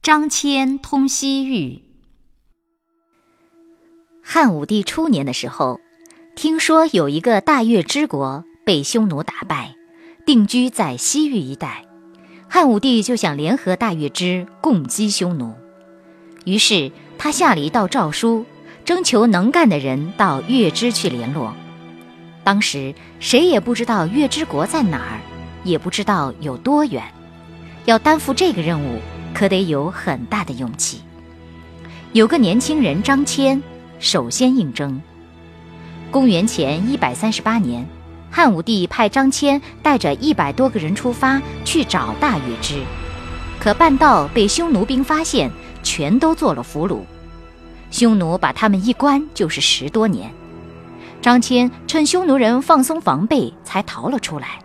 张骞通西域。汉武帝初年的时候，听说有一个大月之国被匈奴打败，定居在西域一带，汉武帝就想联合大月之共击匈奴。于是他下了一道诏书，征求能干的人到月之去联络。当时谁也不知道月之国在哪儿，也不知道有多远，要担负这个任务。可得有很大的勇气。有个年轻人张骞首先应征。公元前一百三十八年，汉武帝派张骞带着一百多个人出发去找大禹之，可半道被匈奴兵发现，全都做了俘虏。匈奴把他们一关就是十多年。张骞趁匈奴人放松防备，才逃了出来。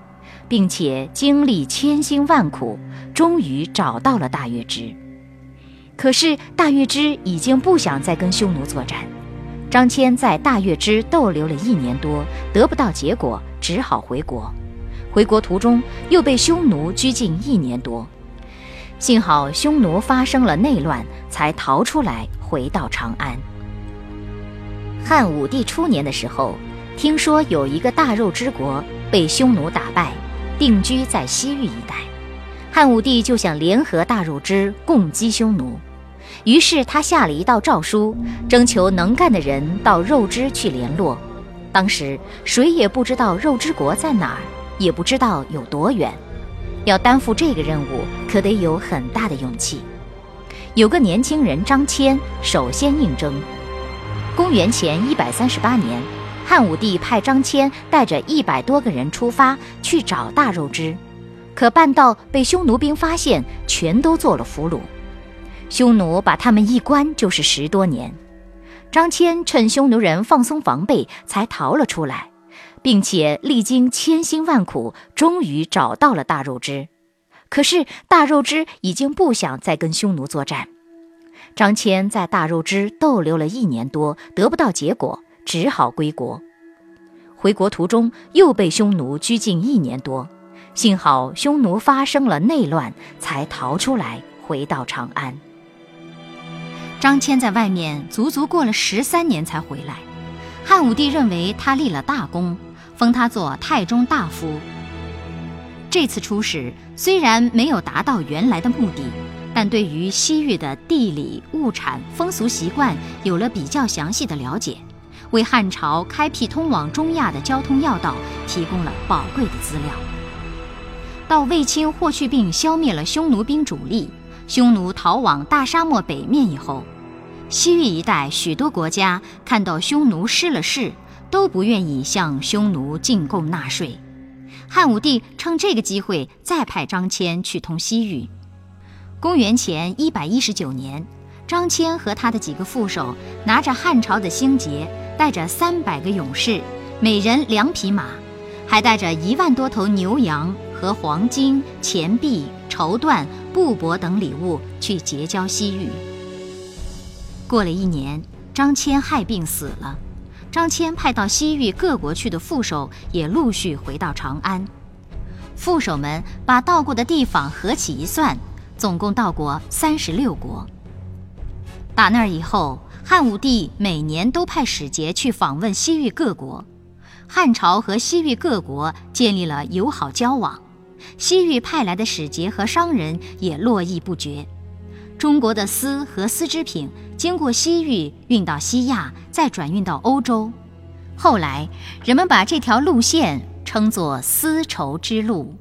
并且经历千辛万苦，终于找到了大月支。可是大月支已经不想再跟匈奴作战。张骞在大月支逗留了一年多，得不到结果，只好回国。回国途中又被匈奴拘禁一年多，幸好匈奴发生了内乱，才逃出来，回到长安。汉武帝初年的时候，听说有一个大肉之国被匈奴打败。定居在西域一带，汉武帝就想联合大肉支共击匈奴，于是他下了一道诏书，征求能干的人到肉支去联络。当时谁也不知道肉支国在哪儿，也不知道有多远，要担负这个任务，可得有很大的勇气。有个年轻人张骞首先应征。公元前一百三十八年。汉武帝派张骞带着一百多个人出发去找大肉支，可半道被匈奴兵发现，全都做了俘虏。匈奴把他们一关就是十多年。张骞趁匈奴人放松防备，才逃了出来，并且历经千辛万苦，终于找到了大肉支。可是大肉支已经不想再跟匈奴作战。张骞在大肉支逗留了一年多，得不到结果。只好归国，回国途中又被匈奴拘禁一年多，幸好匈奴发生了内乱，才逃出来，回到长安。张骞在外面足足过了十三年才回来，汉武帝认为他立了大功，封他做太中大夫。这次出使虽然没有达到原来的目的，但对于西域的地理、物产、风俗习惯有了比较详细的了解。为汉朝开辟通往中亚的交通要道提供了宝贵的资料。到卫青霍去病消灭了匈奴兵主力，匈奴逃往大沙漠北面以后，西域一带许多国家看到匈奴失了势，都不愿意向匈奴进贡纳税。汉武帝趁这个机会再派张骞去通西域。公元前一百一十九年，张骞和他的几个副手拿着汉朝的星节。带着三百个勇士，每人两匹马，还带着一万多头牛羊和黄金、钱币、绸缎、布帛等礼物去结交西域。过了一年，张骞害病死了，张骞派到西域各国去的副手也陆续回到长安。副手们把到过的地方合起一算，总共到过三十六国。打那儿以后。汉武帝每年都派使节去访问西域各国，汉朝和西域各国建立了友好交往，西域派来的使节和商人也络绎不绝。中国的丝和丝织品经过西域运到西亚，再转运到欧洲，后来人们把这条路线称作丝绸之路。